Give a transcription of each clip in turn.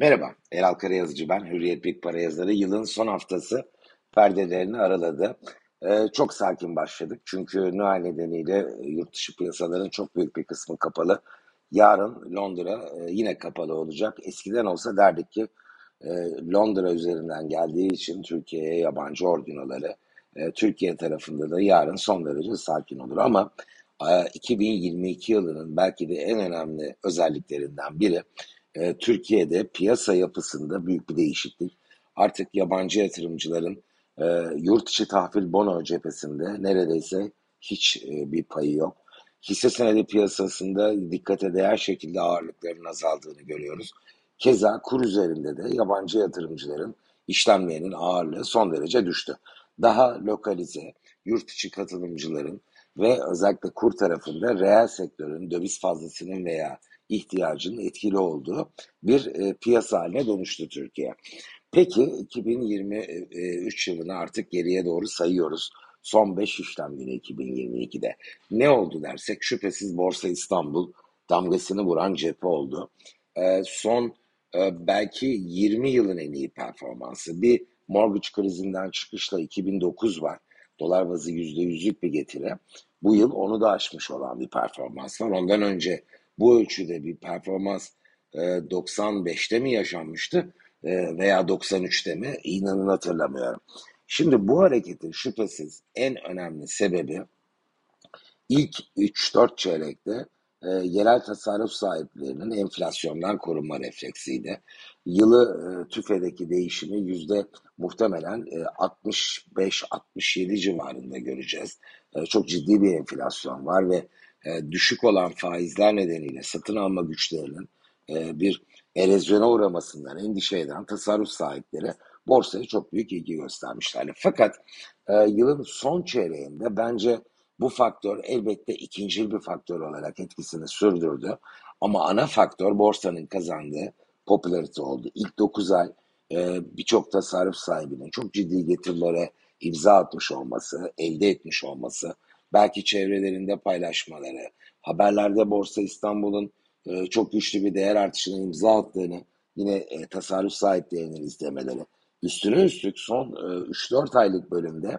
Merhaba, Eral Karayazıcı ben. Hürriyet Big Para yazarı. Yılın son haftası perdelerini araladı. Ee, çok sakin başladık. Çünkü Noel nedeniyle yurt dışı piyasaların çok büyük bir kısmı kapalı. Yarın Londra e, yine kapalı olacak. Eskiden olsa derdik ki e, Londra üzerinden geldiği için Türkiye'ye yabancı ordinoları e, Türkiye tarafında da yarın son derece sakin olur. Ama e, 2022 yılının belki de en önemli özelliklerinden biri e, Türkiye'de piyasa yapısında büyük bir değişiklik. Artık yabancı yatırımcıların e, yurt içi tahvil bono cephesinde neredeyse hiç e, bir payı yok. Hisse senedi piyasasında dikkate değer şekilde ağırlıkların azaldığını görüyoruz. Keza kur üzerinde de yabancı yatırımcıların işlemlerinin ağırlığı son derece düştü. Daha lokalize, yurt içi katılımcıların ve özellikle kur tarafında reel sektörün döviz fazlasının veya ihtiyacının etkili olduğu bir e, piyasa haline dönüştü Türkiye. Peki 2023 yılını artık geriye doğru sayıyoruz. Son 5 işlem günü 2022'de. Ne oldu dersek şüphesiz Borsa İstanbul damgasını vuran cephe oldu. E, son e, belki 20 yılın en iyi performansı. Bir mortgage krizinden çıkışla 2009 var. Dolar bazı %100'lük bir getiri. Bu yıl onu da aşmış olan bir performans var. Ondan önce bu ölçüde bir performans e, 95'te mi yaşanmıştı e, veya 93'te mi inanın hatırlamıyorum. Şimdi bu hareketin şüphesiz en önemli sebebi ilk 3-4 çeyrekte e, yerel tasarruf sahiplerinin enflasyondan korunma refleksiydi. Yılı e, TÜFE'deki değişimi yüzde muhtemelen e, 65-67 civarında göreceğiz. E, çok ciddi bir enflasyon var ve e, düşük olan faizler nedeniyle satın alma güçlerinin e, bir erozyona uğramasından endişe eden tasarruf sahipleri borsaya çok büyük ilgi göstermişlerdi. Fakat e, yılın son çeyreğinde bence bu faktör elbette ikincil bir faktör olarak etkisini sürdürdü. Ama ana faktör borsanın kazandığı popülarite oldu. İlk 9 ay birçok tasarruf sahibinin çok ciddi getirilere imza atmış olması, elde etmiş olması, belki çevrelerinde paylaşmaları, haberlerde Borsa İstanbul'un e, çok güçlü bir değer artışına imza attığını, yine e, tasarruf sahiplerinin izlemeleri. Üstüne üstlük son e, 3-4 aylık bölümde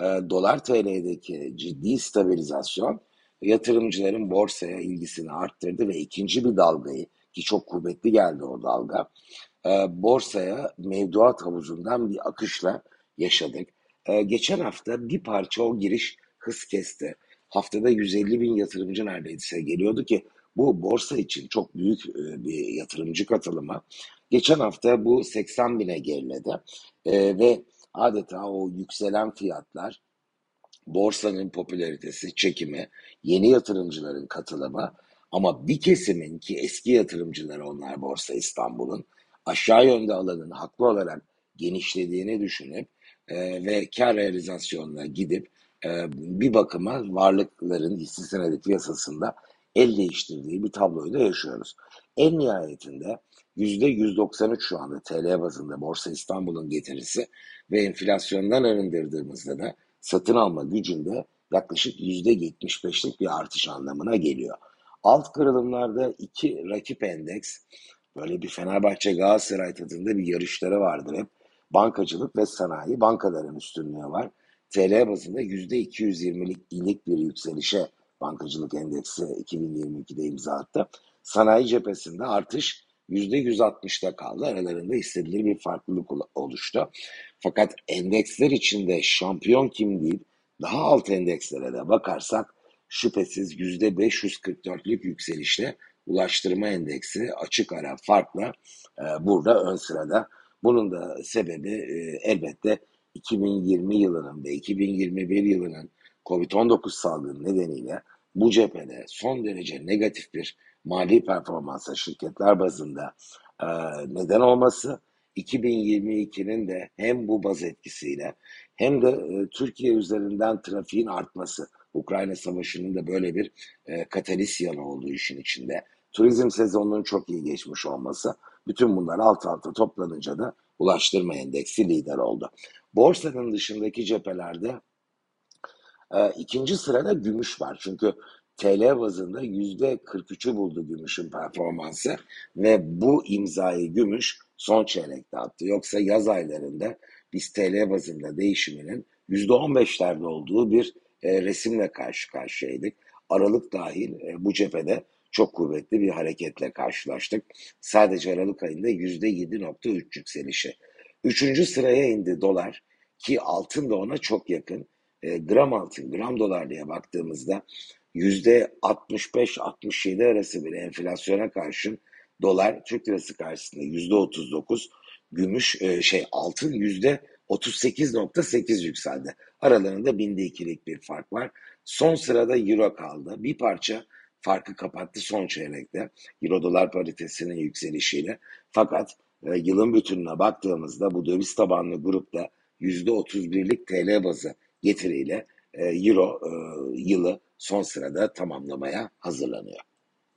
e, dolar TL'deki ciddi stabilizasyon yatırımcıların borsaya ilgisini arttırdı ve ikinci bir dalgayı ki çok kuvvetli geldi o dalga e, borsaya mevduat havuzundan bir akışla yaşadık. E, geçen hafta bir parça o giriş hız kesti. Haftada 150 bin yatırımcı neredeyse geliyordu ki bu borsa için çok büyük e, bir yatırımcı katılımı. Geçen hafta bu 80 bine geriledi e, ve adeta o yükselen fiyatlar borsanın popülaritesi, çekimi, yeni yatırımcıların katılımı ama bir kesimin ki eski yatırımcıları onlar Borsa İstanbul'un aşağı yönde alanın haklı olarak genişlediğini düşünüp e, ve kar realizasyonuna gidip bir bakıma varlıkların hisse senedi piyasasında el değiştirdiği bir tabloyu da yaşıyoruz. En nihayetinde %193 şu anda TL bazında Borsa İstanbul'un getirisi ve enflasyondan arındırdığımızda da satın alma gücünde yaklaşık %75'lik bir artış anlamına geliyor. Alt kırılımlarda iki rakip endeks böyle bir Fenerbahçe Galatasaray tadında bir yarışları vardır hep. Bankacılık ve sanayi bankaların üstünlüğü var. TL bazında %220'lik ilik bir yükselişe bankacılık endeksi 2022'de imza attı. Sanayi cephesinde artış %160'da kaldı. Aralarında istediği bir farklılık oluştu. Fakat endeksler içinde şampiyon kim deyip daha alt endekslere de bakarsak şüphesiz %544'lük yükselişle ulaştırma endeksi açık ara farkla e, burada ön sırada. Bunun da sebebi e, elbette 2020 yılının ve 2021 yılının Covid-19 salgını nedeniyle bu cephede son derece negatif bir mali performansa şirketler bazında e, neden olması 2022'nin de hem bu baz etkisiyle hem de e, Türkiye üzerinden trafiğin artması, Ukrayna Savaşı'nın da böyle bir e, katalist yanı olduğu işin içinde. Turizm sezonunun çok iyi geçmiş olması, bütün bunlar alt alta toplanınca da ulaştırma endeksi lider oldu. Borsanın dışındaki cephelerde e, ikinci sırada gümüş var. Çünkü TL bazında yüzde 43'ü buldu gümüşün performansı ve bu imzayı gümüş son çeyrekte attı. Yoksa yaz aylarında biz TL bazında değişiminin yüzde 15'lerde olduğu bir e, resimle karşı karşıyaydık. Aralık dahil e, bu cephede çok kuvvetli bir hareketle karşılaştık. Sadece Aralık ayında yüzde 7.3 yükselişi. Üçüncü sıraya indi dolar ki altın da ona çok yakın. E, gram altın, gram dolar diye baktığımızda yüzde 65-67 arası bir enflasyona karşın dolar Türk lirası karşısında yüzde 39, gümüş e, şey altın yüzde 38.8 yükseldi. Aralarında binde ikilik bir fark var. Son sırada euro kaldı. Bir parça farkı kapattı son çeyrekte. Euro dolar paritesinin yükselişiyle. Fakat e, yılın bütününe baktığımızda bu döviz tabanlı grupta %31'lik TL bazı getiriyle e, Euro e, yılı son sırada tamamlamaya hazırlanıyor.